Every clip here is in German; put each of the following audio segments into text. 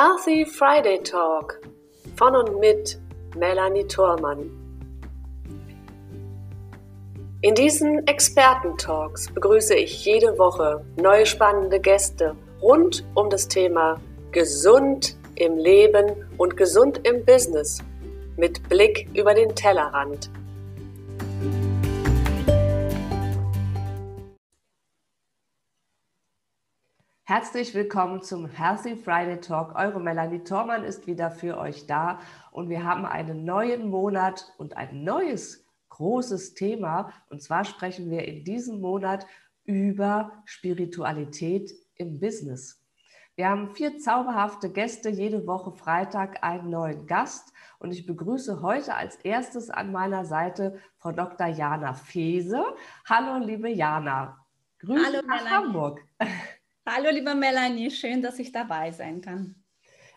Healthy Friday Talk von und mit Melanie Thormann. In diesen Experten-Talks begrüße ich jede Woche neue spannende Gäste rund um das Thema Gesund im Leben und gesund im Business mit Blick über den Tellerrand. Herzlich willkommen zum Healthy Friday Talk. Eure Melanie Thormann ist wieder für euch da und wir haben einen neuen Monat und ein neues großes Thema. Und zwar sprechen wir in diesem Monat über Spiritualität im Business. Wir haben vier zauberhafte Gäste, jede Woche Freitag einen neuen Gast. Und ich begrüße heute als erstes an meiner Seite Frau Dr. Jana Fese. Hallo, liebe Jana. Grüße Hallo, nach Melanie. Hamburg. Hallo, liebe Melanie, schön, dass ich dabei sein kann.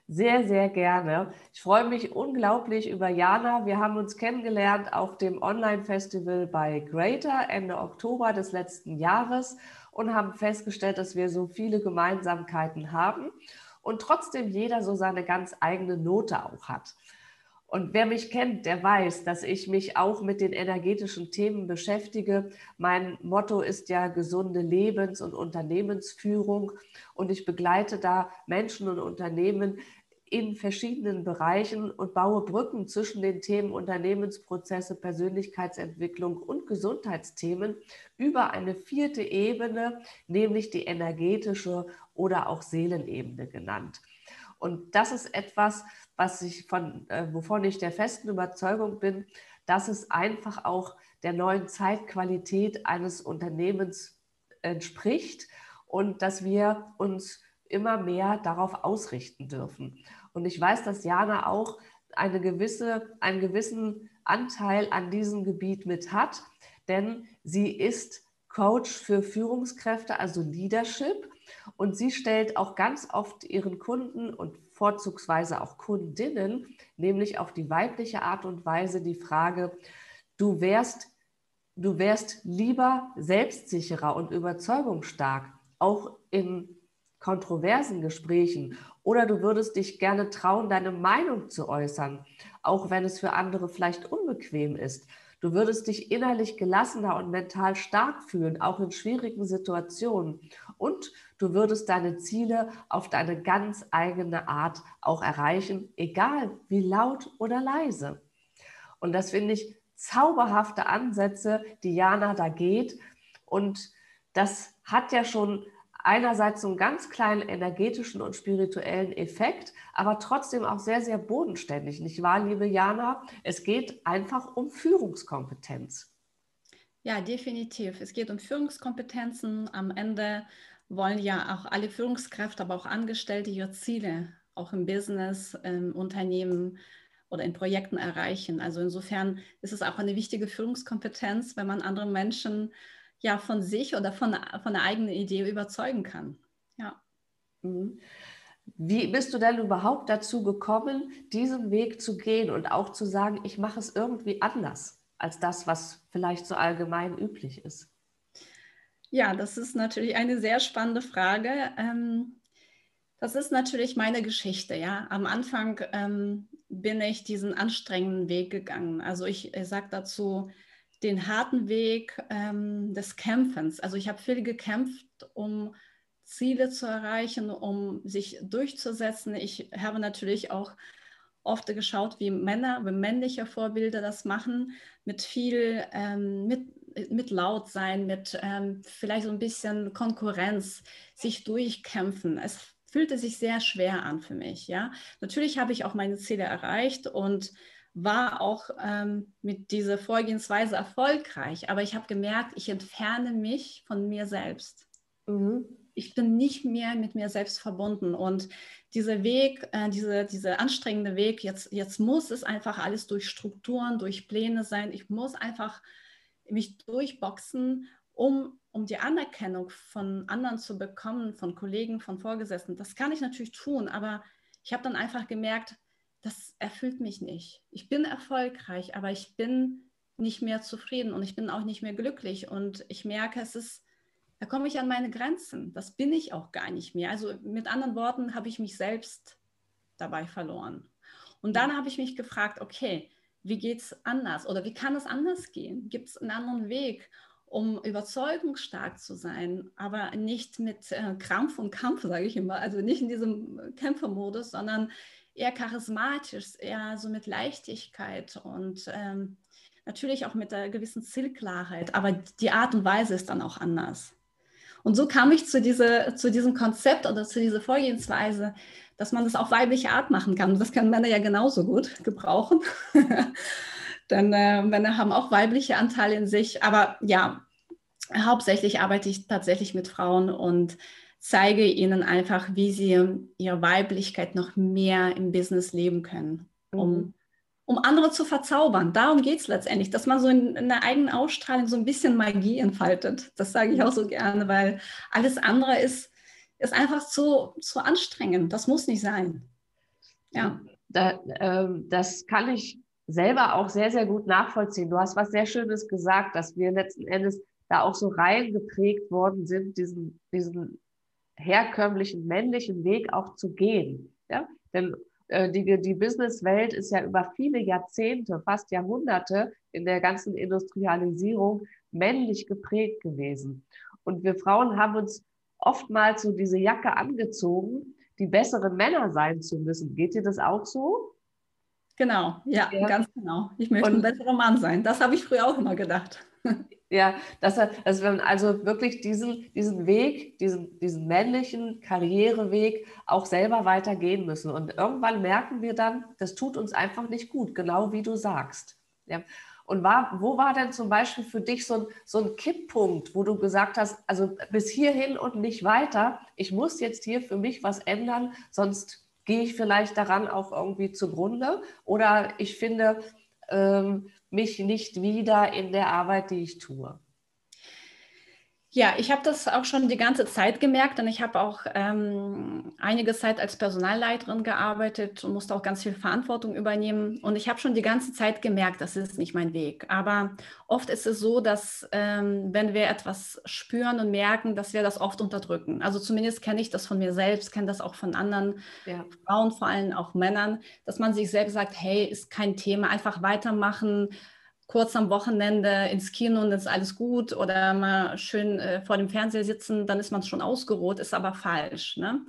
Sehr, sehr gerne. Ich freue mich unglaublich über Jana. Wir haben uns kennengelernt auf dem Online-Festival bei Greater Ende Oktober des letzten Jahres und haben festgestellt, dass wir so viele Gemeinsamkeiten haben und trotzdem jeder so seine ganz eigene Note auch hat. Und wer mich kennt, der weiß, dass ich mich auch mit den energetischen Themen beschäftige. Mein Motto ist ja gesunde Lebens- und Unternehmensführung. Und ich begleite da Menschen und Unternehmen in verschiedenen Bereichen und baue Brücken zwischen den Themen Unternehmensprozesse, Persönlichkeitsentwicklung und Gesundheitsthemen über eine vierte Ebene, nämlich die energetische oder auch Seelenebene genannt. Und das ist etwas, was ich von, äh, wovon ich der festen Überzeugung bin, dass es einfach auch der neuen Zeitqualität eines Unternehmens entspricht und dass wir uns immer mehr darauf ausrichten dürfen. Und ich weiß, dass Jana auch eine gewisse, einen gewissen Anteil an diesem Gebiet mit hat, denn sie ist Coach für Führungskräfte, also Leadership. Und sie stellt auch ganz oft ihren Kunden und vorzugsweise auch Kundinnen, nämlich auf die weibliche Art und Weise die Frage, du wärst, du wärst lieber selbstsicherer und überzeugungsstark, auch in kontroversen Gesprächen, oder du würdest dich gerne trauen, deine Meinung zu äußern, auch wenn es für andere vielleicht unbequem ist. Du würdest dich innerlich gelassener und mental stark fühlen, auch in schwierigen Situationen. Und du würdest deine Ziele auf deine ganz eigene Art auch erreichen, egal wie laut oder leise. Und das finde ich zauberhafte Ansätze, die Jana da geht. Und das hat ja schon einerseits so einen ganz kleinen energetischen und spirituellen Effekt, aber trotzdem auch sehr, sehr bodenständig. Nicht wahr, liebe Jana? Es geht einfach um Führungskompetenz. Ja, definitiv. Es geht um Führungskompetenzen. Am Ende wollen ja auch alle Führungskräfte, aber auch Angestellte ihre Ziele auch im Business, im Unternehmen oder in Projekten erreichen. Also insofern ist es auch eine wichtige Führungskompetenz, wenn man andere Menschen ja von sich oder von, von der eigenen Idee überzeugen kann. Ja. Mhm. Wie bist du denn überhaupt dazu gekommen, diesen Weg zu gehen und auch zu sagen, ich mache es irgendwie anders als das, was vielleicht so allgemein üblich ist? Ja, das ist natürlich eine sehr spannende Frage. Ähm, das ist natürlich meine Geschichte. Ja, am Anfang ähm, bin ich diesen anstrengenden Weg gegangen. Also ich, ich sage dazu den harten Weg ähm, des Kämpfens. Also ich habe viel gekämpft, um Ziele zu erreichen, um sich durchzusetzen. Ich habe natürlich auch oft geschaut, wie Männer, wie männliche Vorbilder das machen, mit viel, ähm, mit, mit laut sein, mit ähm, vielleicht so ein bisschen Konkurrenz, sich durchkämpfen. Es fühlte sich sehr schwer an für mich. Ja, natürlich habe ich auch meine Ziele erreicht und war auch ähm, mit dieser Vorgehensweise erfolgreich. Aber ich habe gemerkt, ich entferne mich von mir selbst. Mhm. Ich bin nicht mehr mit mir selbst verbunden. Und dieser Weg, äh, diese, dieser anstrengende Weg, jetzt, jetzt muss es einfach alles durch Strukturen, durch Pläne sein. Ich muss einfach mich durchboxen, um, um die Anerkennung von anderen zu bekommen, von Kollegen, von Vorgesetzten. Das kann ich natürlich tun, aber ich habe dann einfach gemerkt, das erfüllt mich nicht. Ich bin erfolgreich, aber ich bin nicht mehr zufrieden und ich bin auch nicht mehr glücklich. Und ich merke, es ist, da komme ich an meine Grenzen. Das bin ich auch gar nicht mehr. Also mit anderen Worten habe ich mich selbst dabei verloren. Und dann habe ich mich gefragt, okay, wie geht es anders oder wie kann es anders gehen? Gibt es einen anderen Weg, um überzeugungsstark zu sein, aber nicht mit äh, Krampf und Kampf, sage ich immer, also nicht in diesem Kämpfermodus, sondern eher charismatisch, eher so mit Leichtigkeit und ähm, natürlich auch mit einer gewissen Zielklarheit, aber die Art und Weise ist dann auch anders. Und so kam ich zu, diese, zu diesem Konzept oder zu dieser Vorgehensweise, dass man das auf weibliche Art machen kann. Das können Männer ja genauso gut gebrauchen. Denn äh, Männer haben auch weibliche Anteile in sich. Aber ja, hauptsächlich arbeite ich tatsächlich mit Frauen und zeige ihnen einfach, wie sie ihre Weiblichkeit noch mehr im Business leben können, um mhm um andere zu verzaubern. Darum geht es letztendlich, dass man so in, in, der eigenen Ausstrahlung so ein bisschen Magie entfaltet. Das sage ich auch so gerne, weil alles andere ist, ist einfach zu, zu anstrengend. Das muss nicht sein. Ja. Da, ähm, das kann ich selber auch sehr, sehr gut nachvollziehen. Du hast was sehr Schönes gesagt, dass wir letzten Endes da auch so reingeprägt worden sind, diesen, diesen herkömmlichen männlichen Weg auch zu gehen. Ja? Denn äh, die, die Businesswelt ist ja über viele Jahrzehnte, fast Jahrhunderte in der ganzen Industrialisierung männlich geprägt gewesen. Und wir Frauen haben uns oftmals so diese Jacke angezogen, die besseren Männer sein zu müssen. Geht dir das auch so? Genau, ja, ja. ganz genau. Ich möchte Und, ein besserer Mann sein. Das habe ich früher auch immer gedacht. Ja, dass, dass wir also wirklich diesen, diesen Weg, diesen, diesen männlichen Karriereweg auch selber weitergehen müssen. Und irgendwann merken wir dann, das tut uns einfach nicht gut, genau wie du sagst. Ja. Und war, wo war denn zum Beispiel für dich so ein, so ein Kipppunkt, wo du gesagt hast, also bis hierhin und nicht weiter, ich muss jetzt hier für mich was ändern, sonst gehe ich vielleicht daran auch irgendwie zugrunde? Oder ich finde, ähm, mich nicht wieder in der Arbeit, die ich tue. Ja, ich habe das auch schon die ganze Zeit gemerkt, denn ich habe auch ähm, einige Zeit als Personalleiterin gearbeitet und musste auch ganz viel Verantwortung übernehmen. Und ich habe schon die ganze Zeit gemerkt, das ist nicht mein Weg. Aber oft ist es so, dass ähm, wenn wir etwas spüren und merken, dass wir das oft unterdrücken. Also zumindest kenne ich das von mir selbst, kenne das auch von anderen ja. Frauen, vor allem auch Männern, dass man sich selbst sagt, hey, ist kein Thema, einfach weitermachen kurz am Wochenende ins Kino und ist alles gut oder mal schön äh, vor dem Fernseher sitzen, dann ist man schon ausgeruht, ist aber falsch. Ne?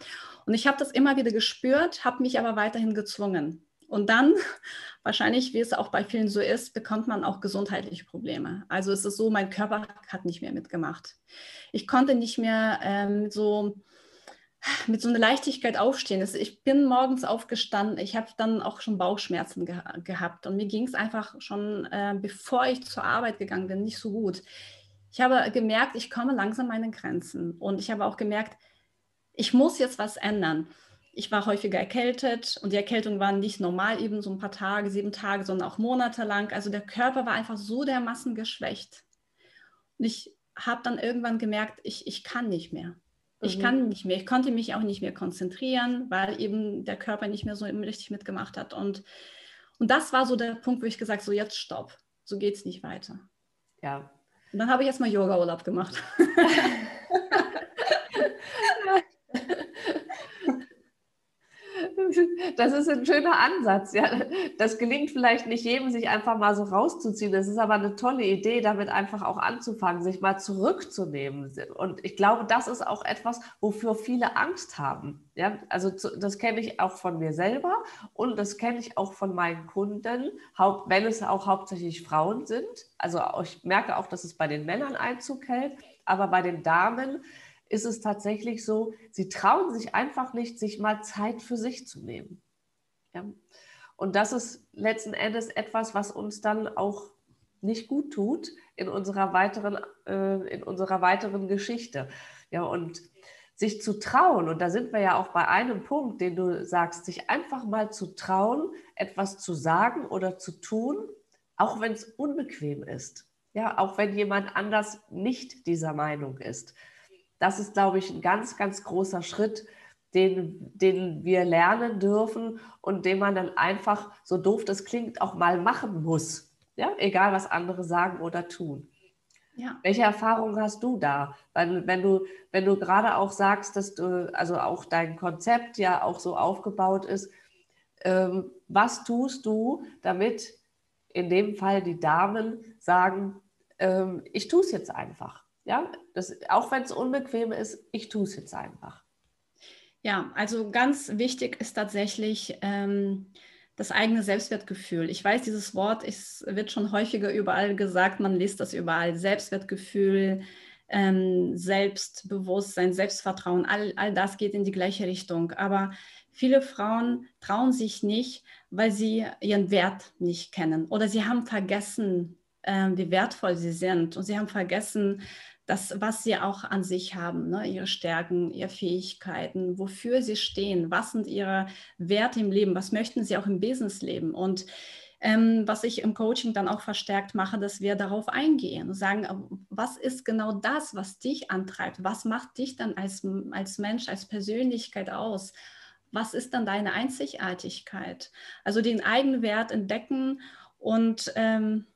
Und ich habe das immer wieder gespürt, habe mich aber weiterhin gezwungen. Und dann, wahrscheinlich, wie es auch bei vielen so ist, bekommt man auch gesundheitliche Probleme. Also es ist so, mein Körper hat nicht mehr mitgemacht. Ich konnte nicht mehr ähm, so mit so einer Leichtigkeit aufstehen. Ich bin morgens aufgestanden, ich habe dann auch schon Bauchschmerzen ge gehabt und mir ging es einfach schon, äh, bevor ich zur Arbeit gegangen bin, nicht so gut. Ich habe gemerkt, ich komme langsam an meine Grenzen und ich habe auch gemerkt, ich muss jetzt was ändern. Ich war häufiger erkältet und die Erkältung war nicht normal, eben so ein paar Tage, sieben Tage, sondern auch monatelang. Also der Körper war einfach so dermaßen geschwächt. Und ich habe dann irgendwann gemerkt, ich, ich kann nicht mehr. Ich mhm. kann nicht mehr, ich konnte mich auch nicht mehr konzentrieren, weil eben der Körper nicht mehr so richtig mitgemacht hat. Und, und das war so der Punkt, wo ich gesagt habe, so jetzt stopp, so geht es nicht weiter. Ja. Und dann habe ich erstmal Yoga-Urlaub gemacht. Das ist ein schöner Ansatz. Ja. Das gelingt vielleicht nicht jedem, sich einfach mal so rauszuziehen. Das ist aber eine tolle Idee, damit einfach auch anzufangen, sich mal zurückzunehmen. Und ich glaube, das ist auch etwas, wofür viele Angst haben. Ja, also das kenne ich auch von mir selber und das kenne ich auch von meinen Kunden, wenn es auch hauptsächlich Frauen sind. Also ich merke auch, dass es bei den Männern Einzug hält, aber bei den Damen ist es tatsächlich so, sie trauen sich einfach nicht, sich mal Zeit für sich zu nehmen. Ja? Und das ist letzten Endes etwas, was uns dann auch nicht gut tut in unserer weiteren, äh, in unserer weiteren Geschichte. Ja, und sich zu trauen, und da sind wir ja auch bei einem Punkt, den du sagst, sich einfach mal zu trauen, etwas zu sagen oder zu tun, auch wenn es unbequem ist. Ja, auch wenn jemand anders nicht dieser Meinung ist das ist, glaube ich, ein ganz, ganz großer Schritt, den, den wir lernen dürfen und den man dann einfach, so doof das klingt, auch mal machen muss. Ja, egal was andere sagen oder tun. Ja. Welche Erfahrungen hast du da? Weil wenn du, wenn du gerade auch sagst, dass du, also auch dein Konzept ja auch so aufgebaut ist, ähm, was tust du, damit in dem Fall die Damen sagen, ähm, ich tue es jetzt einfach. Ja, das, auch wenn es unbequem ist, ich tue es jetzt einfach. Ja, also ganz wichtig ist tatsächlich ähm, das eigene Selbstwertgefühl. Ich weiß, dieses Wort ist, wird schon häufiger überall gesagt, man liest das überall. Selbstwertgefühl, ähm, Selbstbewusstsein, Selbstvertrauen, all, all das geht in die gleiche Richtung. Aber viele Frauen trauen sich nicht, weil sie ihren Wert nicht kennen oder sie haben vergessen, äh, wie wertvoll sie sind und sie haben vergessen, das, was sie auch an sich haben, ne? ihre Stärken, ihre Fähigkeiten, wofür sie stehen, was sind ihre Werte im Leben, was möchten sie auch im Business leben. Und ähm, was ich im Coaching dann auch verstärkt mache, dass wir darauf eingehen und sagen, was ist genau das, was dich antreibt? Was macht dich dann als, als Mensch, als Persönlichkeit aus? Was ist dann deine Einzigartigkeit? Also den Eigenwert entdecken und ähm,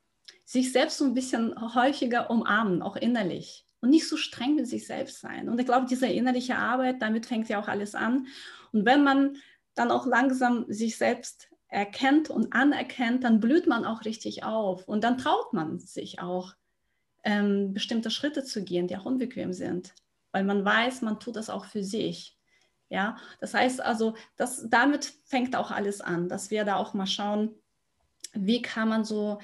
sich selbst so ein bisschen häufiger umarmen, auch innerlich. Und nicht so streng mit sich selbst sein. Und ich glaube, diese innerliche Arbeit, damit fängt ja auch alles an. Und wenn man dann auch langsam sich selbst erkennt und anerkennt, dann blüht man auch richtig auf. Und dann traut man sich auch, ähm, bestimmte Schritte zu gehen, die auch unbequem sind. Weil man weiß, man tut das auch für sich. Ja, das heißt also, das, damit fängt auch alles an, dass wir da auch mal schauen, wie kann man so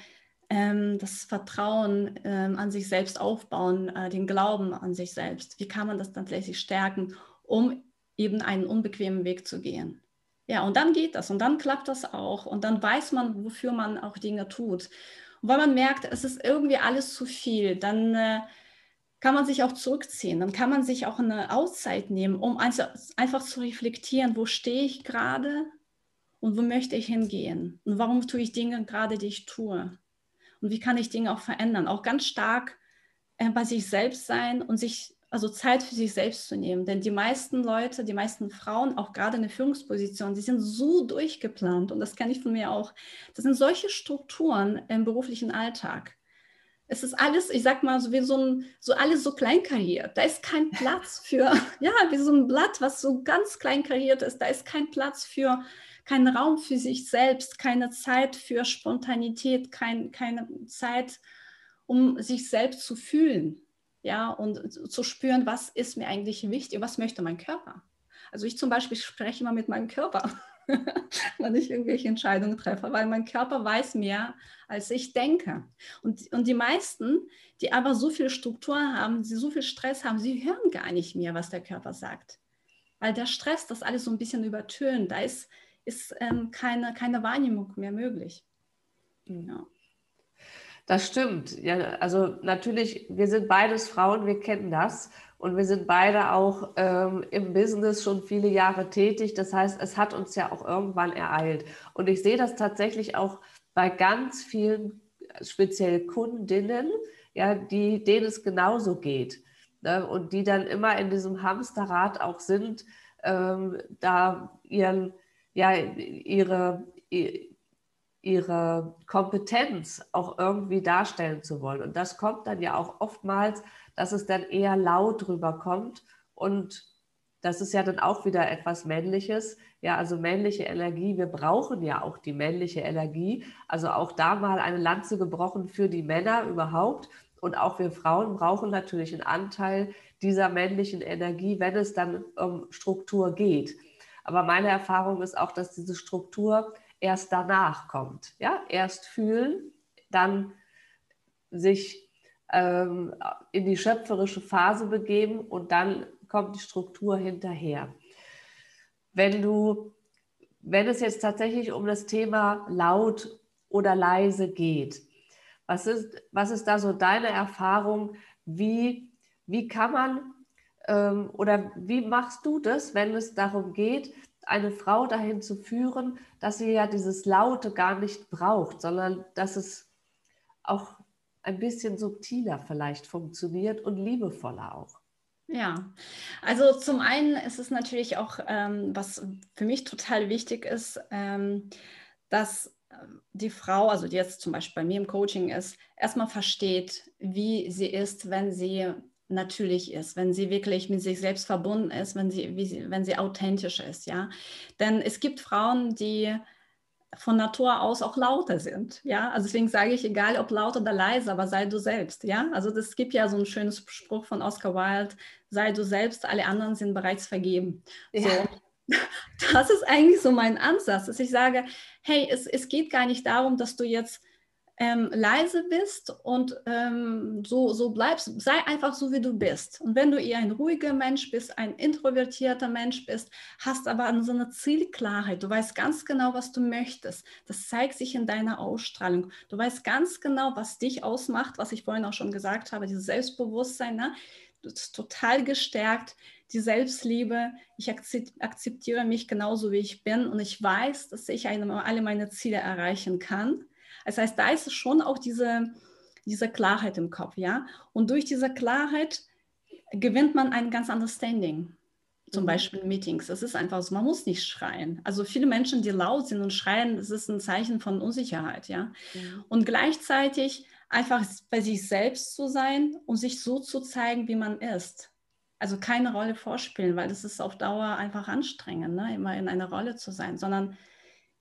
das Vertrauen ähm, an sich selbst aufbauen, äh, den Glauben an sich selbst. Wie kann man das tatsächlich stärken, um eben einen unbequemen Weg zu gehen? Ja, und dann geht das und dann klappt das auch und dann weiß man, wofür man auch Dinge tut. Und weil man merkt, es ist irgendwie alles zu viel, dann äh, kann man sich auch zurückziehen, dann kann man sich auch eine Auszeit nehmen, um einfach zu reflektieren, wo stehe ich gerade und wo möchte ich hingehen und warum tue ich Dinge gerade, die ich tue und wie kann ich Dinge auch verändern. Auch ganz stark äh, bei sich selbst sein und sich, also Zeit für sich selbst zu nehmen. Denn die meisten Leute, die meisten Frauen, auch gerade in der Führungsposition, die sind so durchgeplant und das kenne ich von mir auch. Das sind solche Strukturen im beruflichen Alltag. Es ist alles, ich sag mal, so wie so ein, so alles so kleinkariert. Da ist kein Platz für, ja, wie so ein Blatt, was so ganz kleinkariert ist. Da ist kein Platz für kein Raum für sich selbst, keine Zeit für Spontanität, kein, keine Zeit, um sich selbst zu fühlen, ja, und zu spüren, was ist mir eigentlich wichtig, was möchte mein Körper. Also ich zum Beispiel spreche immer mit meinem Körper, wenn ich irgendwelche Entscheidungen treffe, weil mein Körper weiß mehr, als ich denke. Und, und die meisten, die aber so viel Struktur haben, die so viel Stress haben, sie hören gar nicht mehr, was der Körper sagt. Weil der Stress das alles so ein bisschen übertönt. Da ist ist ähm, keine, keine Wahrnehmung mehr möglich. Ja. Das stimmt. Ja, also natürlich, wir sind beides Frauen, wir kennen das und wir sind beide auch ähm, im Business schon viele Jahre tätig. Das heißt, es hat uns ja auch irgendwann ereilt. Und ich sehe das tatsächlich auch bei ganz vielen, speziell Kundinnen, ja, die, denen es genauso geht. Ne? Und die dann immer in diesem Hamsterrad auch sind, ähm, da ihren ja, ihre, ihre Kompetenz auch irgendwie darstellen zu wollen. Und das kommt dann ja auch oftmals, dass es dann eher laut rüberkommt und das ist ja dann auch wieder etwas Männliches. Ja, also männliche Energie. Wir brauchen ja auch die männliche Energie. Also auch da mal eine Lanze gebrochen für die Männer überhaupt. Und auch wir Frauen brauchen natürlich einen Anteil dieser männlichen Energie, wenn es dann um Struktur geht. Aber meine Erfahrung ist auch, dass diese Struktur erst danach kommt. Ja, erst fühlen, dann sich ähm, in die schöpferische Phase begeben und dann kommt die Struktur hinterher. Wenn du, wenn es jetzt tatsächlich um das Thema laut oder leise geht, was ist, was ist da so deine Erfahrung? Wie, wie kann man oder wie machst du das, wenn es darum geht, eine Frau dahin zu führen, dass sie ja dieses Laute gar nicht braucht, sondern dass es auch ein bisschen subtiler vielleicht funktioniert und liebevoller auch? Ja, also zum einen ist es natürlich auch, ähm, was für mich total wichtig ist, ähm, dass ähm, die Frau, also die jetzt zum Beispiel bei mir im Coaching ist, erstmal versteht, wie sie ist, wenn sie natürlich ist, wenn sie wirklich mit sich selbst verbunden ist, wenn sie, sie, wenn sie authentisch ist, ja. Denn es gibt Frauen, die von Natur aus auch lauter sind. Ja, also deswegen sage ich, egal ob laut oder leise, aber sei du selbst. Ja, also das gibt ja so einen schönen Spruch von Oscar Wilde: Sei du selbst, alle anderen sind bereits vergeben. Ja. So. Das ist eigentlich so mein Ansatz, dass ich sage, hey, es, es geht gar nicht darum, dass du jetzt ähm, leise bist und ähm, so, so bleibst, sei einfach so, wie du bist. Und wenn du eher ein ruhiger Mensch bist, ein introvertierter Mensch bist, hast aber so eine Zielklarheit, du weißt ganz genau, was du möchtest. Das zeigt sich in deiner Ausstrahlung. Du weißt ganz genau, was dich ausmacht, was ich vorhin auch schon gesagt habe, dieses Selbstbewusstsein. Ne? Du bist total gestärkt, die Selbstliebe. Ich akzeptiere mich genauso, wie ich bin und ich weiß, dass ich alle meine Ziele erreichen kann. Das heißt, da ist schon auch diese, diese Klarheit im Kopf, ja. Und durch diese Klarheit gewinnt man ein ganz anderes Standing. Zum mhm. Beispiel Meetings. Es ist einfach so, man muss nicht schreien. Also viele Menschen, die laut sind und schreien, das ist ein Zeichen von Unsicherheit, ja. Mhm. Und gleichzeitig einfach bei sich selbst zu sein und sich so zu zeigen, wie man ist. Also keine Rolle vorspielen, weil das ist auf Dauer einfach anstrengend, ne? immer in einer Rolle zu sein, sondern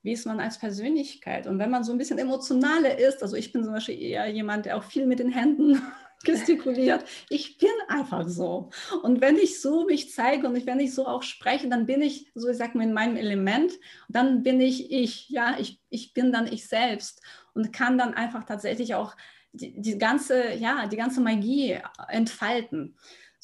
wie ist man als Persönlichkeit? Und wenn man so ein bisschen emotionaler ist, also ich bin zum Beispiel eher jemand, der auch viel mit den Händen gestikuliert. Ich bin einfach so. Und wenn ich so mich zeige und wenn ich so auch spreche, dann bin ich, so ich sage mal, in meinem Element. dann bin ich ich. Ja, ich, ich bin dann ich selbst und kann dann einfach tatsächlich auch die, die ganze, ja, die ganze Magie entfalten.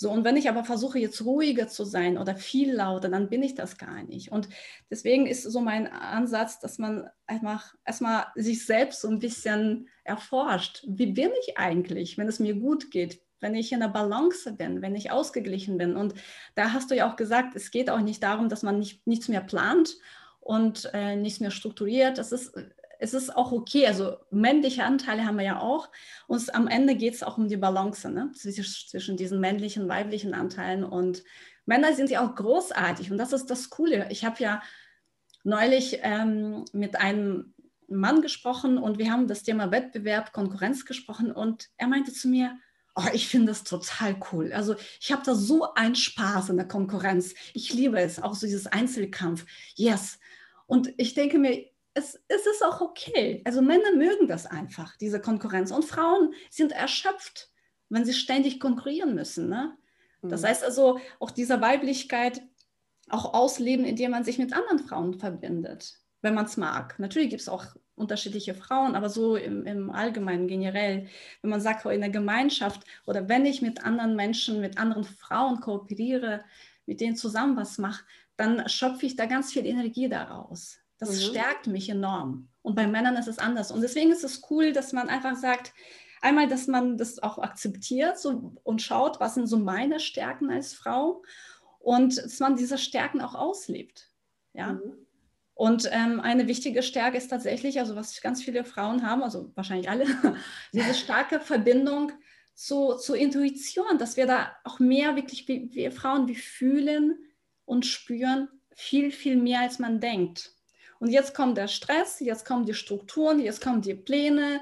So, und wenn ich aber versuche, jetzt ruhiger zu sein oder viel lauter, dann bin ich das gar nicht. Und deswegen ist so mein Ansatz, dass man einfach erstmal sich selbst so ein bisschen erforscht. Wie bin ich eigentlich, wenn es mir gut geht? wenn ich in der Balance bin, wenn ich ausgeglichen bin. Und da hast du ja auch gesagt, es geht auch nicht darum, dass man nicht, nichts mehr plant und äh, nichts mehr strukturiert. Das ist es ist auch okay. Also männliche Anteile haben wir ja auch. Und am Ende geht es auch um die Balance ne? zwischen diesen männlichen, weiblichen Anteilen. Und Männer sind ja auch großartig. Und das ist das Coole. Ich habe ja neulich ähm, mit einem Mann gesprochen und wir haben das Thema Wettbewerb, Konkurrenz gesprochen. Und er meinte zu mir, Oh, ich finde das total cool. Also ich habe da so einen Spaß in der Konkurrenz. Ich liebe es, auch so dieses Einzelkampf. Yes. Und ich denke mir, es, es ist auch okay. Also Männer mögen das einfach, diese Konkurrenz. Und Frauen sind erschöpft, wenn sie ständig konkurrieren müssen. Ne? Das mhm. heißt also, auch diese Weiblichkeit auch ausleben, indem man sich mit anderen Frauen verbindet, wenn man es mag. Natürlich gibt es auch unterschiedliche Frauen, aber so im, im Allgemeinen generell, wenn man sagt, in der Gemeinschaft oder wenn ich mit anderen Menschen, mit anderen Frauen kooperiere, mit denen zusammen was mache, dann schöpfe ich da ganz viel Energie daraus. Das mhm. stärkt mich enorm. Und bei Männern ist es anders. Und deswegen ist es cool, dass man einfach sagt, einmal, dass man das auch akzeptiert so, und schaut, was sind so meine Stärken als Frau und dass man diese Stärken auch auslebt. Ja. Mhm. Und ähm, eine wichtige Stärke ist tatsächlich, also was ganz viele Frauen haben, also wahrscheinlich alle, diese starke Verbindung zu, zur Intuition, dass wir da auch mehr wirklich, wie, wir Frauen, wir fühlen und spüren viel, viel mehr, als man denkt. Und jetzt kommt der Stress, jetzt kommen die Strukturen, jetzt kommen die Pläne,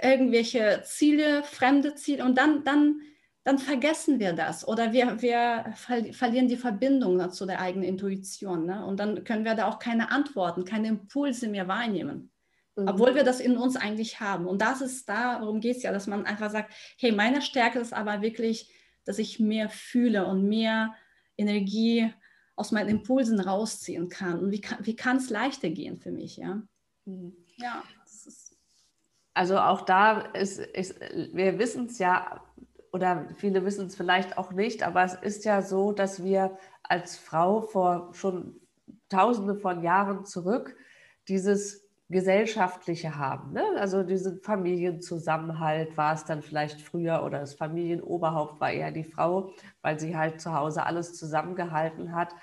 irgendwelche Ziele, fremde Ziele und dann, dann, dann vergessen wir das oder wir, wir verlieren die Verbindung zu der eigenen Intuition. Ne? Und dann können wir da auch keine Antworten, keine Impulse mehr wahrnehmen. Mhm. Obwohl wir das in uns eigentlich haben. Und das ist, darum geht es ja, dass man einfach sagt, hey, meine Stärke ist aber wirklich, dass ich mehr fühle und mehr Energie aus meinen Impulsen rausziehen kann und wie kann wie es leichter gehen für mich, ja. Mhm. Ja. Also auch da ist, ist wir wissen es ja, oder viele wissen es vielleicht auch nicht, aber es ist ja so, dass wir als Frau vor schon tausende von Jahren zurück dieses gesellschaftliche haben. Ne? Also diesen Familienzusammenhalt war es dann vielleicht früher oder das Familienoberhaupt war eher die Frau, weil sie halt zu Hause alles zusammengehalten hat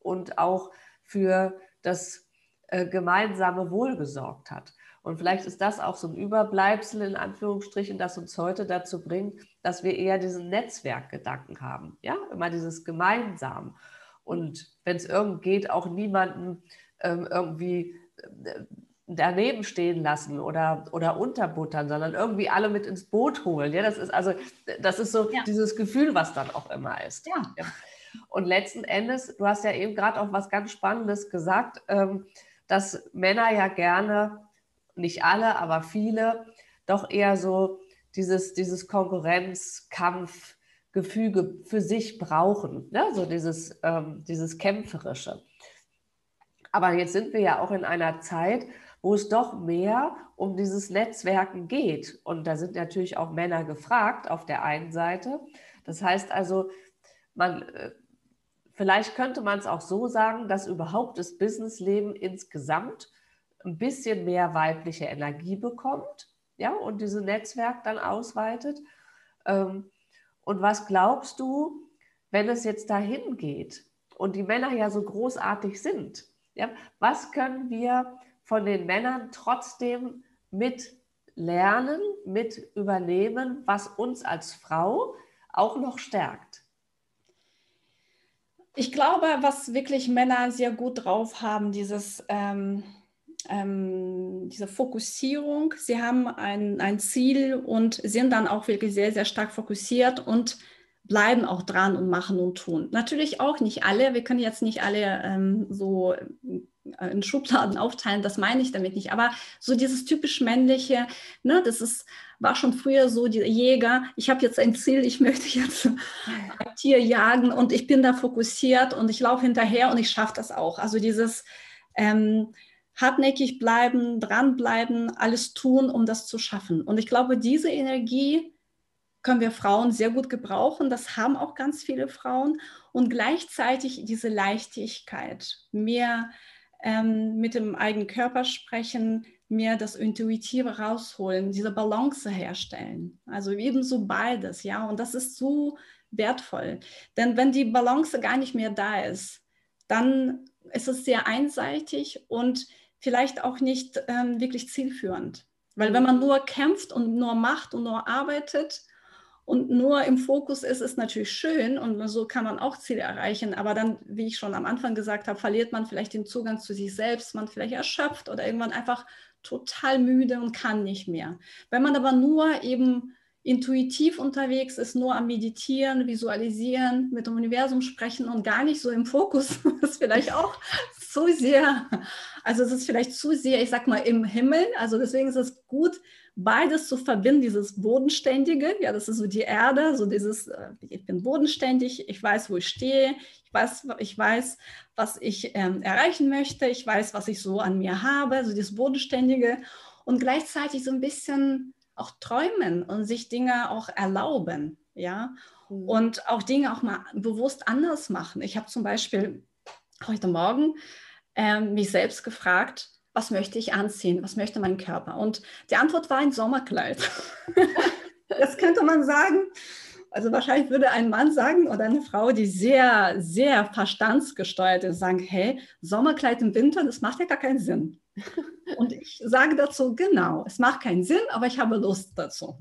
und auch für das äh, gemeinsame Wohl gesorgt hat. Und vielleicht ist das auch so ein Überbleibsel in Anführungsstrichen, das uns heute dazu bringt, dass wir eher diesen Netzwerkgedanken haben. Ja, immer dieses Gemeinsam. Und wenn es irgend geht, auch niemanden ähm, irgendwie äh, daneben stehen lassen oder, oder unterbuttern, sondern irgendwie alle mit ins Boot holen. Ja, das ist also, das ist so ja. dieses Gefühl, was dann auch immer ist. Ja. ja. Und letzten Endes, du hast ja eben gerade auch was ganz Spannendes gesagt, ähm, dass Männer ja gerne, nicht alle, aber viele, doch eher so dieses, dieses Konkurrenzkampfgefüge für sich brauchen. Ne? So dieses, ähm, dieses Kämpferische. Aber jetzt sind wir ja auch in einer Zeit, wo es doch mehr um dieses Netzwerken geht. Und da sind natürlich auch Männer gefragt auf der einen Seite. Das heißt also, man, äh, vielleicht könnte man es auch so sagen, dass überhaupt das Businessleben insgesamt ein bisschen mehr weibliche Energie bekommt ja, und dieses Netzwerk dann ausweitet. Ähm, und was glaubst du, wenn es jetzt dahin geht und die Männer ja so großartig sind? Ja, was können wir von den Männern trotzdem mit lernen, mit übernehmen, was uns als Frau auch noch stärkt? Ich glaube, was wirklich Männer sehr gut drauf haben, dieses ähm, ähm, diese Fokussierung. Sie haben ein, ein Ziel und sind dann auch wirklich sehr, sehr stark fokussiert und bleiben auch dran und machen und tun. Natürlich auch nicht alle. Wir können jetzt nicht alle ähm, so in Schubladen aufteilen, das meine ich damit nicht. Aber so dieses typisch männliche, ne, das ist, war schon früher so, die Jäger, ich habe jetzt ein Ziel, ich möchte jetzt ein Tier jagen und ich bin da fokussiert und ich laufe hinterher und ich schaffe das auch. Also dieses ähm, hartnäckig bleiben, dranbleiben, alles tun, um das zu schaffen. Und ich glaube, diese Energie können wir Frauen sehr gut gebrauchen. Das haben auch ganz viele Frauen. Und gleichzeitig diese Leichtigkeit, mehr ähm, mit dem eigenen Körper sprechen, mehr das Intuitive rausholen, diese Balance herstellen. Also ebenso beides, ja. Und das ist so wertvoll. Denn wenn die Balance gar nicht mehr da ist, dann ist es sehr einseitig und vielleicht auch nicht ähm, wirklich zielführend. Weil wenn man nur kämpft und nur macht und nur arbeitet und nur im Fokus ist, ist natürlich schön und so kann man auch Ziele erreichen. Aber dann, wie ich schon am Anfang gesagt habe, verliert man vielleicht den Zugang zu sich selbst, man vielleicht erschöpft oder irgendwann einfach total müde und kann nicht mehr. Wenn man aber nur eben intuitiv unterwegs ist, nur am Meditieren, Visualisieren, mit dem Universum sprechen und gar nicht so im Fokus, ist vielleicht auch zu sehr, also es ist vielleicht zu sehr, ich sag mal, im Himmel. Also deswegen ist es gut, beides zu verbinden, dieses Bodenständige, ja, das ist so die Erde, so dieses, äh, ich bin bodenständig, ich weiß, wo ich stehe, ich weiß, ich weiß was ich ähm, erreichen möchte, ich weiß, was ich so an mir habe, so dieses Bodenständige und gleichzeitig so ein bisschen auch träumen und sich Dinge auch erlauben, ja, mhm. und auch Dinge auch mal bewusst anders machen. Ich habe zum Beispiel heute Morgen äh, mich selbst gefragt, was möchte ich anziehen, was möchte mein Körper? Und die Antwort war ein Sommerkleid. das könnte man sagen. Also wahrscheinlich würde ein Mann sagen oder eine Frau, die sehr, sehr verstandsgesteuert ist, sagen, hey, Sommerkleid im Winter, das macht ja gar keinen Sinn. Und ich sage dazu, genau, es macht keinen Sinn, aber ich habe Lust dazu.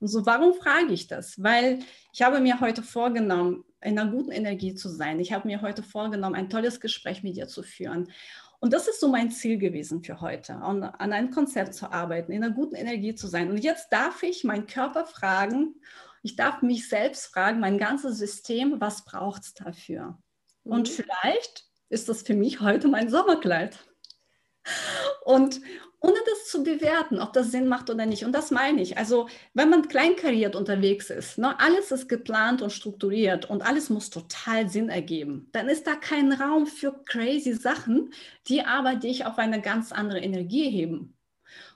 Und so, warum frage ich das? Weil ich habe mir heute vorgenommen, in einer guten Energie zu sein. Ich habe mir heute vorgenommen, ein tolles Gespräch mit dir zu führen. Und das ist so mein Ziel gewesen für heute, an, an einem Konzept zu arbeiten, in einer guten Energie zu sein. Und jetzt darf ich meinen Körper fragen, ich darf mich selbst fragen, mein ganzes System, was braucht es dafür? Mhm. Und vielleicht ist das für mich heute mein Sommerkleid. Und ohne das zu bewerten, ob das Sinn macht oder nicht. Und das meine ich. Also, wenn man kleinkariert unterwegs ist, ne, alles ist geplant und strukturiert und alles muss total Sinn ergeben, dann ist da kein Raum für crazy Sachen, die aber dich auf eine ganz andere Energie heben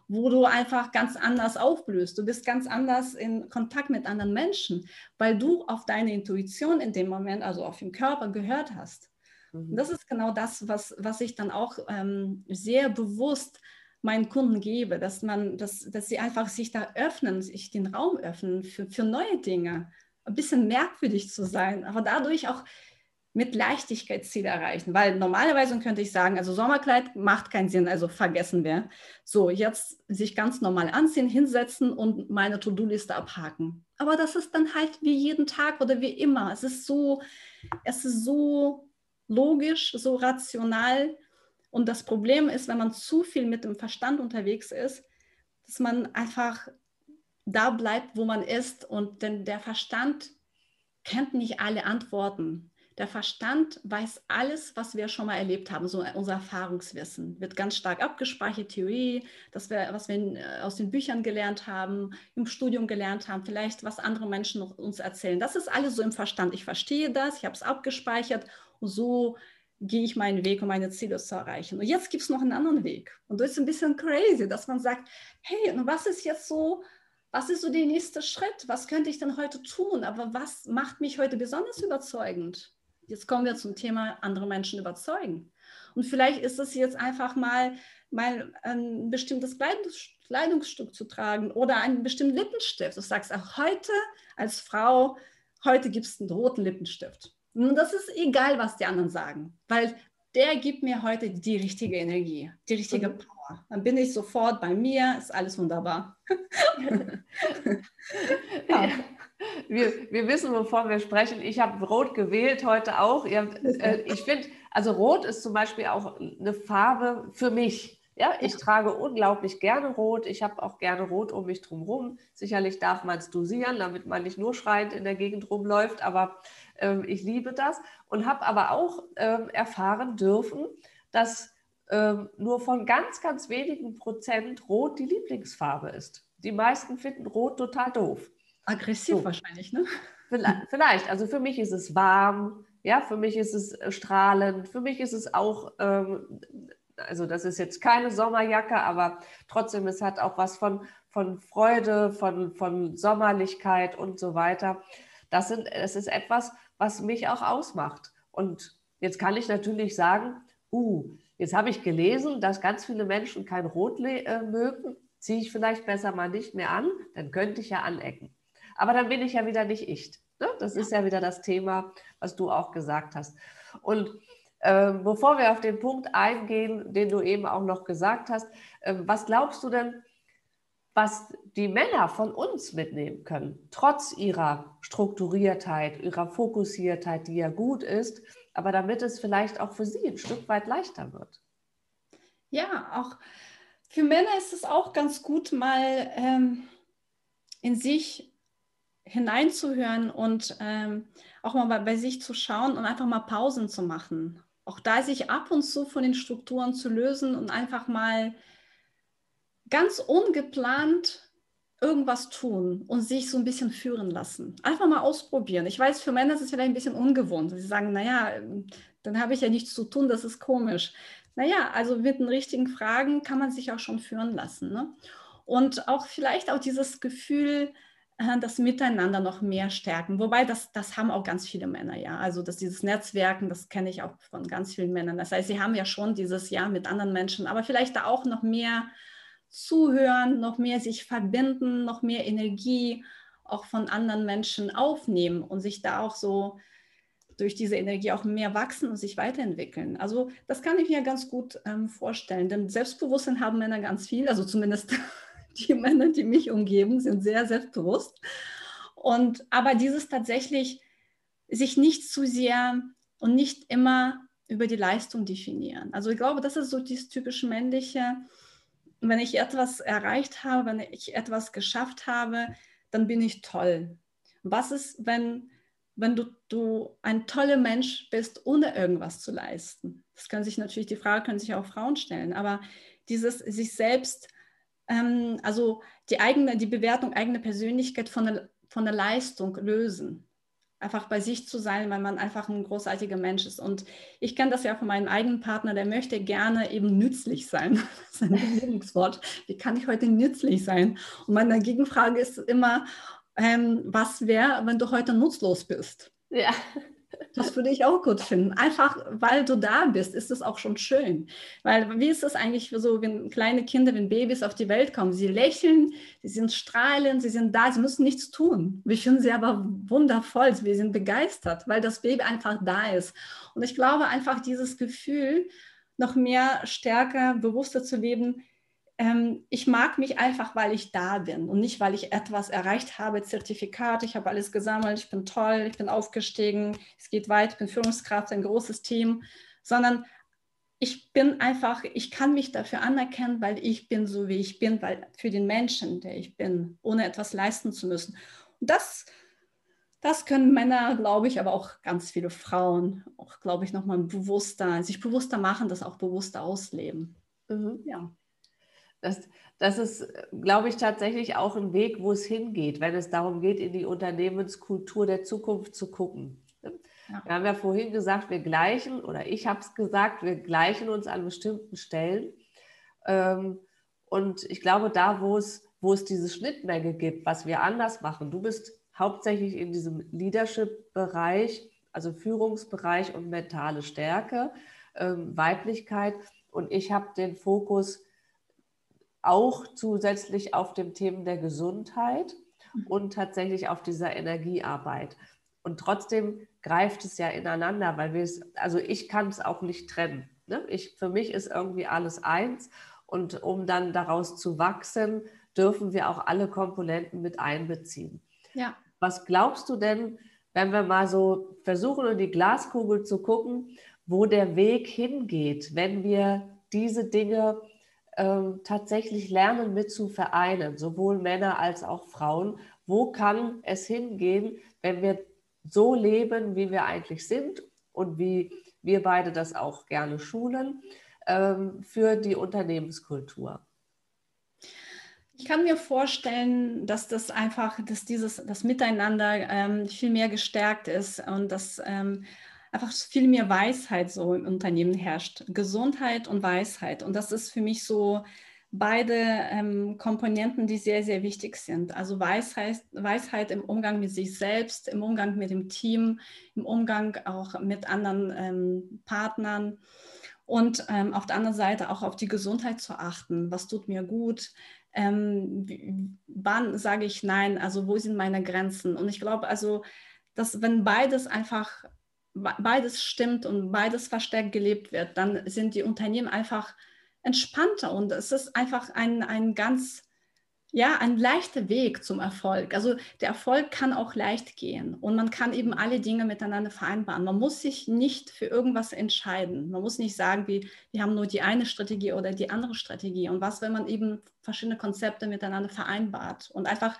wo du einfach ganz anders aufblühst. Du bist ganz anders in Kontakt mit anderen Menschen, weil du auf deine Intuition in dem Moment, also auf den Körper gehört hast. Und mhm. das ist genau das, was, was ich dann auch ähm, sehr bewusst meinen Kunden gebe, dass man, dass, dass sie einfach sich da öffnen, sich den Raum öffnen für, für neue Dinge, ein bisschen merkwürdig zu sein, aber dadurch auch mit Leichtigkeit Ziele erreichen. Weil normalerweise könnte ich sagen, also Sommerkleid macht keinen Sinn, also vergessen wir. So, jetzt sich ganz normal anziehen, hinsetzen und meine To-Do-Liste abhaken. Aber das ist dann halt wie jeden Tag oder wie immer. Es ist so, es ist so logisch, so rational und das Problem ist, wenn man zu viel mit dem Verstand unterwegs ist, dass man einfach da bleibt, wo man ist und denn der Verstand kennt nicht alle Antworten. Der Verstand weiß alles, was wir schon mal erlebt haben. So unser Erfahrungswissen wird ganz stark abgespeichert, Theorie, das wir, was wir äh, aus den Büchern gelernt haben, im Studium gelernt haben, vielleicht was andere Menschen uns erzählen. Das ist alles so im Verstand. Ich verstehe das, ich habe es abgespeichert und so gehe ich meinen Weg, um meine Ziele zu erreichen. Und jetzt gibt es noch einen anderen Weg. Und das ist ein bisschen crazy, dass man sagt, hey, und was ist jetzt so, was ist so der nächste Schritt? Was könnte ich denn heute tun? Aber was macht mich heute besonders überzeugend? Jetzt kommen wir zum Thema andere Menschen überzeugen. Und vielleicht ist es jetzt einfach mal, mal ein bestimmtes Kleidungsstück zu tragen oder einen bestimmten Lippenstift. Du sagst auch heute als Frau, heute gibt es einen roten Lippenstift. Und das ist egal, was die anderen sagen, weil der gibt mir heute die richtige Energie, die richtige mhm. Power. Dann bin ich sofort bei mir, ist alles wunderbar. ja wir, wir wissen, wovon wir sprechen. Ich habe Rot gewählt heute auch. Äh, ich finde, also Rot ist zum Beispiel auch eine Farbe für mich. Ja, ich trage unglaublich gerne Rot. Ich habe auch gerne Rot um mich drumherum. Sicherlich darf man es dosieren, damit man nicht nur schreiend in der Gegend rumläuft, aber ähm, ich liebe das und habe aber auch ähm, erfahren dürfen, dass ähm, nur von ganz, ganz wenigen Prozent Rot die Lieblingsfarbe ist. Die meisten finden Rot total doof. Aggressiv so. wahrscheinlich, ne? Vielleicht. Also für mich ist es warm, ja, für mich ist es äh, strahlend, für mich ist es auch, ähm, also das ist jetzt keine Sommerjacke, aber trotzdem, es hat auch was von, von Freude, von, von Sommerlichkeit und so weiter. Das, sind, das ist etwas, was mich auch ausmacht. Und jetzt kann ich natürlich sagen, uh, jetzt habe ich gelesen, dass ganz viele Menschen kein Rot äh, mögen, ziehe ich vielleicht besser mal nicht mehr an, dann könnte ich ja anecken. Aber dann bin ich ja wieder nicht ich. Ne? Das ist ja wieder das Thema, was du auch gesagt hast. Und äh, bevor wir auf den Punkt eingehen, den du eben auch noch gesagt hast, äh, was glaubst du denn, was die Männer von uns mitnehmen können, trotz ihrer Strukturiertheit, ihrer Fokussiertheit, die ja gut ist, aber damit es vielleicht auch für sie ein Stück weit leichter wird? Ja, auch für Männer ist es auch ganz gut, mal ähm, in sich hineinzuhören und ähm, auch mal bei, bei, sich zu schauen und einfach mal Pausen zu machen. Auch da sich ab und zu von den Strukturen zu lösen und einfach mal ganz ungeplant irgendwas tun und sich so ein bisschen führen lassen. Einfach mal ausprobieren. Ich weiß, für Männer ist es vielleicht ein bisschen ungewohnt. Sie sagen, naja, dann habe ich ja nichts zu tun, das ist komisch. Naja, also mit den richtigen Fragen kann man sich auch schon führen lassen. Ne? Und auch vielleicht auch dieses Gefühl, äh, das Miteinander noch mehr stärken. Wobei das, das haben auch ganz viele Männer, ja. Also dass dieses Netzwerken, das kenne ich auch von ganz vielen Männern. Das heißt, sie haben ja schon dieses Jahr mit anderen Menschen, aber vielleicht da auch noch mehr zuhören, noch mehr sich verbinden, noch mehr Energie auch von anderen Menschen aufnehmen und sich da auch so durch diese Energie auch mehr wachsen und sich weiterentwickeln. Also das kann ich mir ganz gut ähm, vorstellen, denn Selbstbewusstsein haben Männer ganz viel, also zumindest die Männer, die mich umgeben, sind sehr selbstbewusst. Und aber dieses tatsächlich sich nicht zu sehr und nicht immer über die Leistung definieren. Also ich glaube, das ist so dieses typisch männliche. Wenn ich etwas erreicht habe, wenn ich etwas geschafft habe, dann bin ich toll. Was ist, wenn, wenn du, du ein toller Mensch bist, ohne irgendwas zu leisten? Das können sich natürlich, die Frage können sich auch Frauen stellen, aber dieses sich selbst ähm, also die eigene, die Bewertung eigene Persönlichkeit von der, von der Leistung lösen. Einfach bei sich zu sein, weil man einfach ein großartiger Mensch ist. Und ich kenne das ja von meinem eigenen Partner, der möchte gerne eben nützlich sein. Das ist ein Lieblingswort. Wie kann ich heute nützlich sein? Und meine Gegenfrage ist immer, ähm, was wäre, wenn du heute nutzlos bist? Ja. Das würde ich auch gut finden. Einfach, weil du da bist, ist es auch schon schön. Weil wie ist es eigentlich so, wenn kleine Kinder, wenn Babys auf die Welt kommen? Sie lächeln, sie sind strahlend, sie sind da, sie müssen nichts tun. Wir finden sie aber wundervoll, wir sind begeistert, weil das Baby einfach da ist. Und ich glaube einfach dieses Gefühl, noch mehr stärker, bewusster zu leben, ähm, ich mag mich einfach, weil ich da bin und nicht, weil ich etwas erreicht habe, Zertifikat, ich habe alles gesammelt, ich bin toll, ich bin aufgestiegen, es geht weit, ich bin Führungskraft, ein großes Team, sondern ich bin einfach, ich kann mich dafür anerkennen, weil ich bin so, wie ich bin, weil für den Menschen, der ich bin, ohne etwas leisten zu müssen. Und das Das können Männer, glaube ich, aber auch ganz viele Frauen, auch glaube ich, nochmal bewusster, sich bewusster machen, das auch bewusster ausleben. Mhm. Ja. Das, das ist, glaube ich, tatsächlich auch ein Weg, wo es hingeht, wenn es darum geht, in die Unternehmenskultur der Zukunft zu gucken. Ja. Wir haben ja vorhin gesagt, wir gleichen, oder ich habe es gesagt, wir gleichen uns an bestimmten Stellen. Ähm, und ich glaube, da, wo es, wo es diese Schnittmenge gibt, was wir anders machen, du bist hauptsächlich in diesem Leadership-Bereich, also Führungsbereich und mentale Stärke, ähm, Weiblichkeit. Und ich habe den Fokus auch zusätzlich auf dem Thema der Gesundheit mhm. und tatsächlich auf dieser Energiearbeit. Und trotzdem greift es ja ineinander, weil wir es, also ich kann es auch nicht trennen. Ne? Ich, für mich ist irgendwie alles eins. Und um dann daraus zu wachsen, dürfen wir auch alle Komponenten mit einbeziehen. Ja. Was glaubst du denn, wenn wir mal so versuchen, in die Glaskugel zu gucken, wo der Weg hingeht, wenn wir diese Dinge ähm, tatsächlich lernen mit zu vereinen, sowohl Männer als auch Frauen. Wo kann es hingehen, wenn wir so leben, wie wir eigentlich sind und wie wir beide das auch gerne schulen ähm, für die Unternehmenskultur? Ich kann mir vorstellen, dass das einfach, dass dieses, das Miteinander ähm, viel mehr gestärkt ist und dass ähm, einfach viel mehr Weisheit so im Unternehmen herrscht. Gesundheit und Weisheit. Und das ist für mich so beide ähm, Komponenten, die sehr, sehr wichtig sind. Also Weisheit, Weisheit im Umgang mit sich selbst, im Umgang mit dem Team, im Umgang auch mit anderen ähm, Partnern und ähm, auf der anderen Seite auch auf die Gesundheit zu achten. Was tut mir gut? Ähm, wann sage ich nein? Also wo sind meine Grenzen? Und ich glaube also, dass wenn beides einfach beides stimmt und beides verstärkt gelebt wird, dann sind die Unternehmen einfach entspannter und es ist einfach ein, ein ganz, ja, ein leichter Weg zum Erfolg. Also der Erfolg kann auch leicht gehen und man kann eben alle Dinge miteinander vereinbaren. Man muss sich nicht für irgendwas entscheiden. Man muss nicht sagen, wir, wir haben nur die eine Strategie oder die andere Strategie. Und was, wenn man eben verschiedene Konzepte miteinander vereinbart und einfach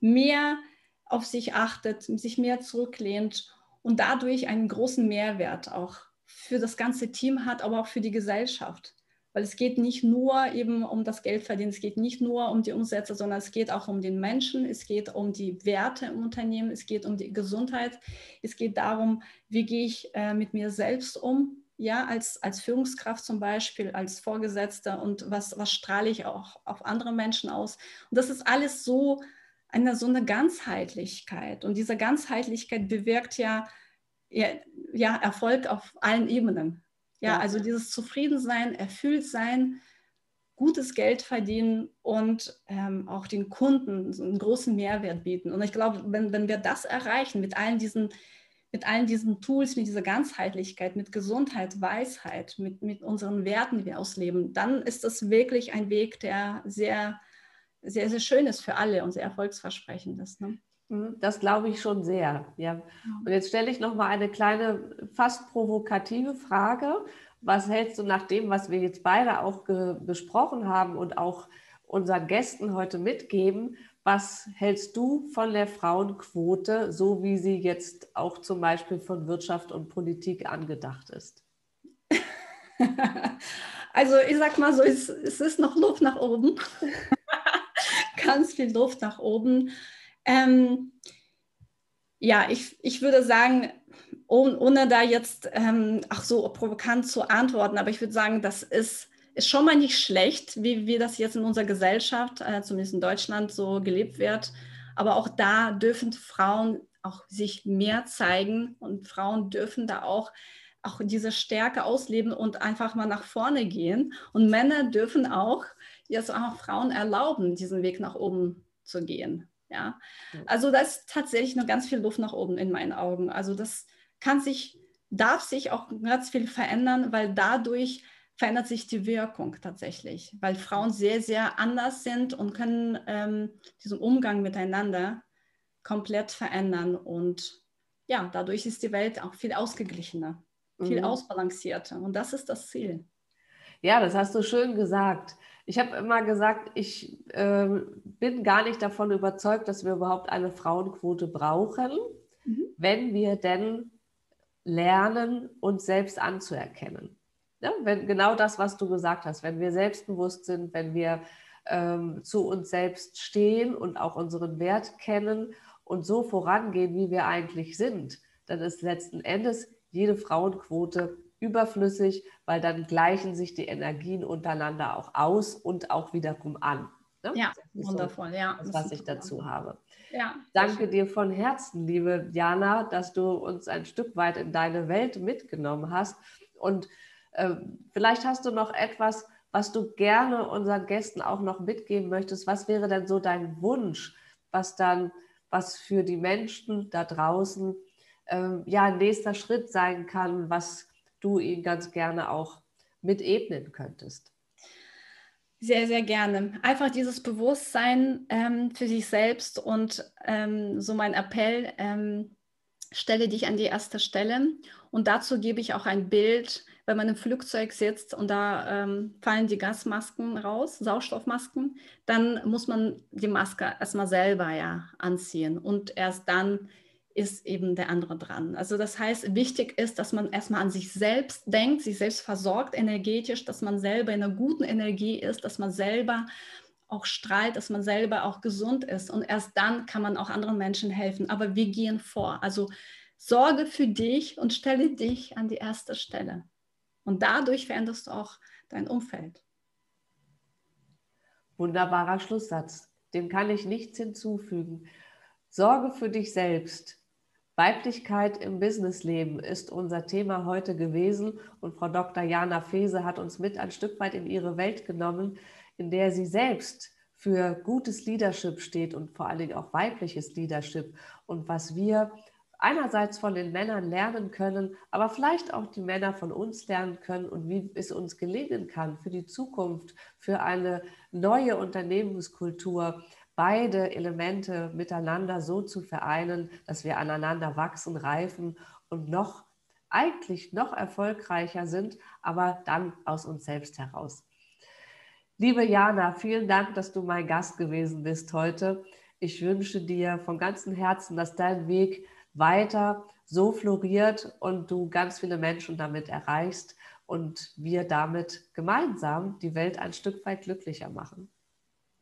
mehr auf sich achtet, sich mehr zurücklehnt und dadurch einen großen Mehrwert auch für das ganze Team hat, aber auch für die Gesellschaft. Weil es geht nicht nur eben um das Geldverdienen, es geht nicht nur um die Umsätze, sondern es geht auch um den Menschen, es geht um die Werte im Unternehmen, es geht um die Gesundheit, es geht darum, wie gehe ich äh, mit mir selbst um, ja, als, als Führungskraft zum Beispiel, als Vorgesetzter und was, was strahle ich auch auf andere Menschen aus. Und das ist alles so eine so eine Ganzheitlichkeit. Und diese Ganzheitlichkeit bewirkt ja, ja, ja Erfolg auf allen Ebenen. Ja, ja, also dieses Zufriedensein, Erfülltsein, gutes Geld verdienen und ähm, auch den Kunden einen großen Mehrwert bieten. Und ich glaube, wenn, wenn wir das erreichen mit allen diesen mit allen diesen Tools, mit dieser Ganzheitlichkeit, mit Gesundheit, Weisheit, mit, mit unseren Werten, die wir ausleben, dann ist das wirklich ein Weg, der sehr sehr, sehr schön ist für alle und sehr erfolgsversprechend ist. Ne? Mhm, das glaube ich schon sehr. Ja. Und jetzt stelle ich noch mal eine kleine, fast provokative Frage. Was hältst du nach dem, was wir jetzt beide auch besprochen haben und auch unseren Gästen heute mitgeben? Was hältst du von der Frauenquote, so wie sie jetzt auch zum Beispiel von Wirtschaft und Politik angedacht ist? Also ich sag mal so, es, es ist noch Luft nach oben ganz viel Luft nach oben. Ähm, ja, ich, ich würde sagen, ohne, ohne da jetzt ähm, auch so provokant zu antworten, aber ich würde sagen, das ist, ist schon mal nicht schlecht, wie, wie das jetzt in unserer Gesellschaft, äh, zumindest in Deutschland, so gelebt wird. Aber auch da dürfen Frauen auch sich mehr zeigen und Frauen dürfen da auch auch diese Stärke ausleben und einfach mal nach vorne gehen. Und Männer dürfen auch jetzt auch Frauen erlauben, diesen Weg nach oben zu gehen. Ja, also da ist tatsächlich noch ganz viel Luft nach oben in meinen Augen. Also das kann sich, darf sich auch ganz viel verändern, weil dadurch verändert sich die Wirkung tatsächlich, weil Frauen sehr, sehr anders sind und können ähm, diesen Umgang miteinander komplett verändern. Und ja, dadurch ist die Welt auch viel ausgeglichener, viel mhm. ausbalancierter. Und das ist das Ziel. Ja, das hast du schön gesagt. Ich habe immer gesagt, ich äh, bin gar nicht davon überzeugt, dass wir überhaupt eine Frauenquote brauchen. wenn wir denn lernen, uns selbst anzuerkennen. Ja, wenn, genau das, was du gesagt hast, wenn wir selbstbewusst sind, wenn wir ähm, zu uns selbst stehen und auch unseren Wert kennen und so vorangehen, wie wir eigentlich sind, dann ist letzten Endes jede Frauenquote überflüssig, weil dann gleichen sich die Energien untereinander auch aus und auch wiederum an. Ne? Ja, wundervoll, so, ja. Das, was ich dazu habe. Ja, Danke dir von Herzen, liebe Jana, dass du uns ein Stück weit in deine Welt mitgenommen hast. Und äh, vielleicht hast du noch etwas, was du gerne unseren Gästen auch noch mitgeben möchtest. Was wäre denn so dein Wunsch, was dann, was für die Menschen da draußen äh, ja ein nächster Schritt sein kann, was du ihnen ganz gerne auch mit ebnen könntest? Sehr, sehr gerne. Einfach dieses Bewusstsein ähm, für sich selbst und ähm, so mein Appell, ähm, stelle dich an die erste Stelle. Und dazu gebe ich auch ein Bild, wenn man im Flugzeug sitzt und da ähm, fallen die Gasmasken raus, Sauerstoffmasken, dann muss man die Maske erstmal selber ja anziehen und erst dann ist eben der andere dran. Also das heißt, wichtig ist, dass man erstmal an sich selbst denkt, sich selbst versorgt energetisch, dass man selber in einer guten Energie ist, dass man selber auch strahlt, dass man selber auch gesund ist. Und erst dann kann man auch anderen Menschen helfen. Aber wir gehen vor. Also sorge für dich und stelle dich an die erste Stelle. Und dadurch veränderst du auch dein Umfeld. Wunderbarer Schlusssatz. Dem kann ich nichts hinzufügen. Sorge für dich selbst. Weiblichkeit im Businessleben ist unser Thema heute gewesen und Frau Dr. Jana Fese hat uns mit ein Stück weit in ihre Welt genommen, in der sie selbst für gutes Leadership steht und vor allen Dingen auch weibliches Leadership und was wir einerseits von den Männern lernen können, aber vielleicht auch die Männer von uns lernen können und wie es uns gelingen kann für die Zukunft, für eine neue Unternehmenskultur, beide Elemente miteinander so zu vereinen, dass wir aneinander wachsen, reifen und noch eigentlich noch erfolgreicher sind, aber dann aus uns selbst heraus. Liebe Jana, vielen Dank, dass du mein Gast gewesen bist heute. Ich wünsche dir von ganzem Herzen, dass dein Weg weiter so floriert und du ganz viele Menschen damit erreichst und wir damit gemeinsam die Welt ein Stück weit glücklicher machen.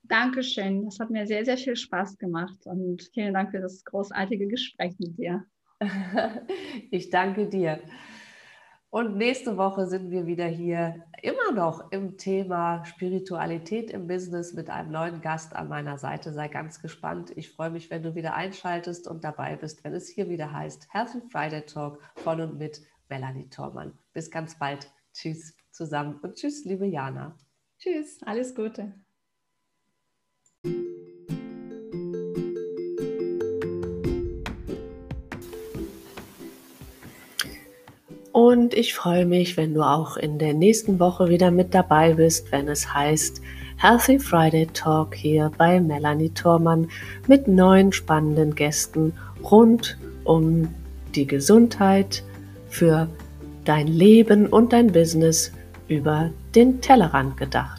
Dankeschön. Das hat mir sehr, sehr viel Spaß gemacht und vielen Dank für das großartige Gespräch mit dir. ich danke dir. Und nächste Woche sind wir wieder hier, immer noch im Thema Spiritualität im Business mit einem neuen Gast an meiner Seite. Sei ganz gespannt. Ich freue mich, wenn du wieder einschaltest und dabei bist, wenn es hier wieder heißt Healthy Friday Talk von und mit Melanie Thormann. Bis ganz bald. Tschüss zusammen und tschüss, liebe Jana. Tschüss, alles Gute. Und ich freue mich, wenn du auch in der nächsten Woche wieder mit dabei bist, wenn es heißt Healthy Friday Talk hier bei Melanie Thormann mit neuen spannenden Gästen rund um die Gesundheit für dein Leben und dein Business über den Tellerrand gedacht.